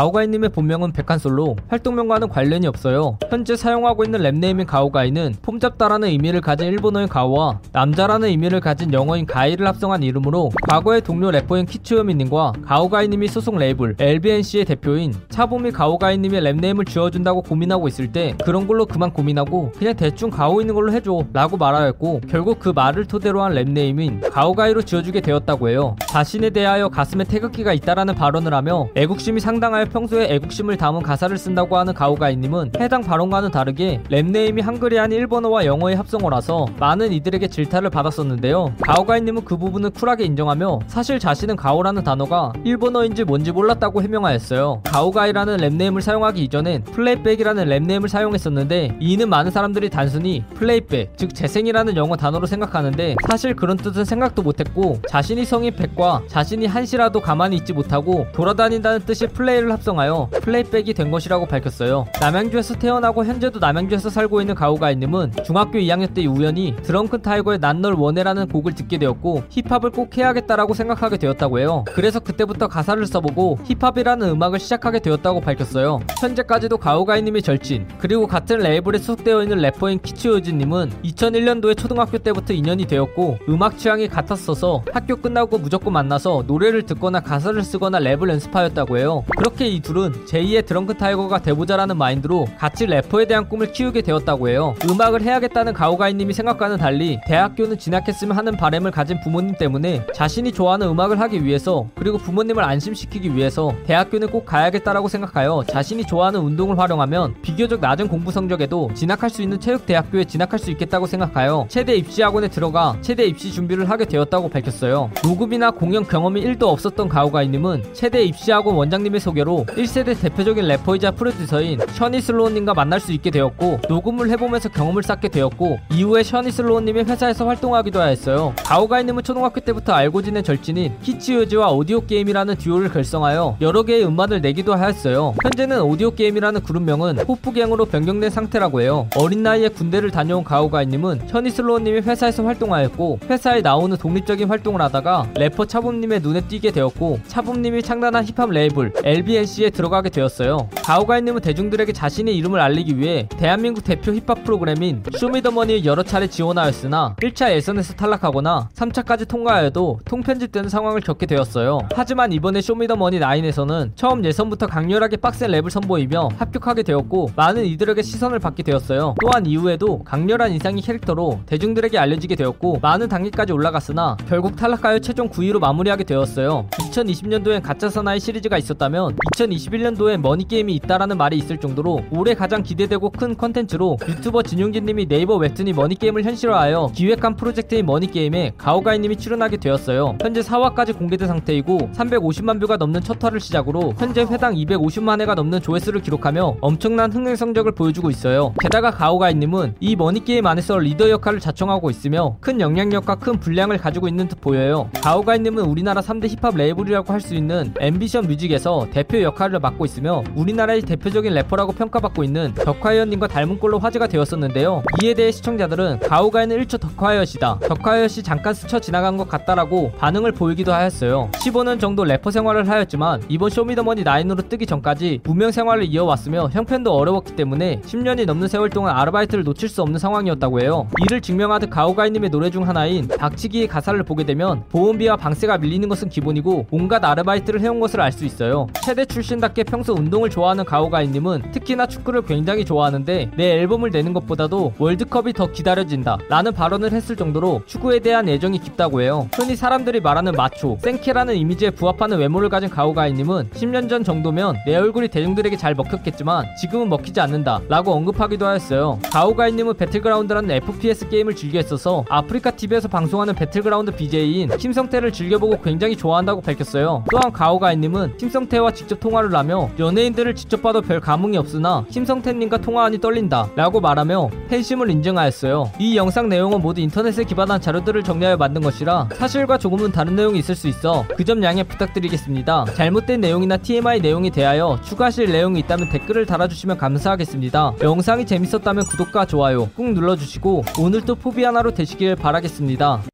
가오가이님의 본명은 백한솔로 활동명과는 관련이 없어요. 현재 사용하고 있는 rap name인 가오가이는 폼잡다라는 의미를 가진 일본어인 가오와 남자라는 의미를 가진 영어인 guy를 합성한 이름으로 과거의 동료 래퍼인 키츠요지님과 가오가이님이 소속 레이블 LBNC의 대표인 차붐이 가오가이님의 rap name을 지어준다고 고민하고 있을 때 그런 걸로 그만 고민하고 그냥 대충 가오 있는 걸로 해줘 라고 말하였고 결국 그 말을 토대로 한 rap name인 가오가이로 지어주게 되었다고 해요. 자신에 대하여 가슴에 태극기가 있다라는 발언을 하며 애국심이 상당하여 평소에 애국심을 담은 가사를 쓴다고 하는 가오가이님은 해당 발언과는 다르게 rap name이 한글이 아닌 일본어와 영어의 합성어라서 많은 이들에게 질타를 받았었는데요. 가오가이님은 그 부분을 쿨하게 인정하며 사실 자신은 가오라는 단어가 일본어인지 뭔지 몰랐다고 해명하였어요. 가오가이라는 rap name을 사용하기 이전엔 플레이백이라는 rap name을 사용했었는데 이는 많은 사람들이 단순히 playback, 즉 재생이라는 영어 단어로 생각하는데 사실 그런 뜻은 생각도 못했고 자신이 성인 백과 자신이 한시라도 가만히 있지 못하고 돌아다닌다는 뜻의 play를 합성하여 플레이백이 된 것이라고 밝혔어요. 남양주에서 태어나고 현재도 남양주에서 살고 있는 가오가이님은 중학교 2학년 때 우연히 드렁큰 타이거의 난널 원해라는 곡을 듣게 되었고 힙합을 꼭 해야겠다라고 생각하게 되었다고 해요. 그래서 그때부터 가사를 써보고 힙합이라는 음악을 시작하게 되었다고 밝혔어요. 현재까지도 가오가이님의 절친 그리고 같은 레이블에 소속되어 있는 래퍼인 키츠요지님은 2001년도에 초등학교 때부터 인연이 되었고 음악 취향이 같았어서 학교 끝나고 무조건 만나서 노래를 듣거나 가사를 쓰거나 랩을 연습하였다고 해요. 그렇게 이 둘은 제2의 드렁큰 타이거가 돼보자라는 마인드로 같이 래퍼에 대한 꿈을 키우게 되었다고 해요. 음악을 해야겠다는 가오가이님의 생각과는 달리 대학교는 진학했으면 하는 바램을 가진 부모님 때문에 자신이 좋아하는 음악을 하기 위해서 그리고 부모님을 안심시키기 위해서 대학교는 꼭 가야겠다라고 생각하여 자신이 좋아하는 운동을 활용하면 비교적 낮은 공부 성적에도 진학할 수 있는 체육대학교에 진학할 수 있겠다고 생각하여 체대 입시학원에 들어가 체대 입시 준비를 하게 되었다고 밝혔어요. 녹음이나 공연 경험이 1도 없었던 가오가이님은 체대 입시학원 원장님의 소개로 1세대 대표적인 래퍼이자 프로듀서인 셔니 슬로우님과 만날 수 있게 되었고 녹음을 해보면서 경험을 쌓게 되었고 이후에 셔니 슬로우님의 회사에서 활동하기도 하였어요. 가오가이님은 초등학교 때부터 알고 지낸 절친인 키츠요지와 오디오 게임이라는 듀오를 결성하여 여러 개의 음반을 내기도 하였어요. 현재는 오디오 게임이라는 그룹명은 호프갱으로 변경된 상태라고 해요. 어린 나이에 군대를 다녀온 가오가이님은 셔니 슬로우님의 회사에서 활동하였고 회사에 나오는 독립적인 활동을 하다가 래퍼 차붐님의 눈에 띄게 되었고 차붐님이 창단한 힙합 레이블 LBNC에 들어가게 되었어요. 가오가이님은 대중들에게 자신의 이름을 알리기 위해 대한민국 대표 힙합 프로그램인 쇼미더머니를 여러 차례 지원하였으나 1차 예선에서 탈락하거나 3차까지 통과하여도 통편집되는 상황을 겪게 되었어요. 하지만 이번에 쇼미더머니 9에서는 처음 예선부터 강렬하게 빡센 랩을 선보이며 합격하게 되었고 많은 이들에게 시선을 받게 되었어요. 또한 이후에도 강렬한 인상의 캐릭터로 대중들에게 알려지게 되었고 많은 단계까지 올라갔으나 결국 탈락하여 최종 9위로 마무리하게 되었어요. 2020년도엔 가짜 사나이 시리즈가 있었다면 2021년도에 머니게임이 있다라는 말이 있을 정도로 올해 가장 기대되고 큰 컨텐츠로 유튜버 진용진님이 네이버 웹툰의 머니게임을 현실화하여 기획한 프로젝트인 머니게임에 가오가이님이 출연하게 되었어요. 현재 4화까지 공개된 상태이고 350만 뷰가 넘는 첫 화를 시작으로 현재 회당 250만 회가 넘는 조회수를 기록하며 엄청난 흥행 성적을 보여주고 있어요. 게다가 가오가이님은 이 머니게임 안에서 리더 역할을 자청하고 있으며 큰 영향력과 큰 분량을 가지고 있는 듯 보여요. 가오가이님은 우리나라 3대 힙합 레이블이라고 할 수 있는 앰비션 뮤직에서 대표 역 할을 맡고 있으며 우리나라의 대표적인 래퍼라고 평가받고 있는 더콰이엇님과 닮은 꼴로 화제가 되었었는데요. 이에 대해 시청자들은 가오가이는 1초 더콰이엇이다. 더콰이엇이 잠깐 스쳐 지나간 것 같다라고 반응을 보이기도 하였어요. 15년 정도 래퍼 생활을 하였지만 이번 쇼미더머니 9으로 뜨기 전까지 무명 생활을 이어왔으며 형편도 어려웠기 때문에 10년이 넘는 세월 동안 아르바이트를 놓칠 수 없는 상황이었다고 해요. 이를 증명하듯 가오가이님의 노래 중 하나인 박치기의 가사를 보게 되면 보험비와 방세가 밀리는 것은 기본이고 온갖 아르바이트를 해온 것을 알 수 있어요. 체대 출신답게 평소 운동을 좋아하는 가오가이님은 특히나 축구를 굉장히 좋아하는데 내 앨범을 내는 것보다도 월드컵이 더 기다려진다 라는 발언을 했을 정도로 축구에 대한 애정이 깊다고 해요. 흔히 사람들이 말하는 마초, 센캐라는 이미지에 부합하는 외모를 가진 가오가이님은 10년 전 정도면 내 얼굴이 대중들에게 잘 먹혔겠지만 지금은 먹히지 않는다 라고 언급하기도 하였어요. 가오가이님은 배틀그라운드라는 FPS 게임을 즐겨 했어서 아프리카 TV에서 방송하는 배틀그라운드 BJ인 심성태를 즐겨보고 굉장히 좋아한다고 밝혔어요. 또한 가오가이님은 심성태와 직접 통화를 하며 연예인들을 직접 봐도 별 감흥이 없으나 심성태님과 통화하니 떨린다 라고 말하며 팬심을 인정하였어요. 이 영상 내용은 모두 인터넷에 기반한 자료들을 정리하여 만든 것이라 사실과 조금은 다른 내용이 있을 수 있어 그 점 양해 부탁드리겠습니다. 잘못된 내용이나 TMI 내용에 대하여 추가하실 내용이 있다면 댓글을 달아주시면 감사하겠습니다. 영상이 재밌었다면 구독과 좋아요 꾹 눌러주시고 오늘도 포비 하나로 되시길 바라겠습니다.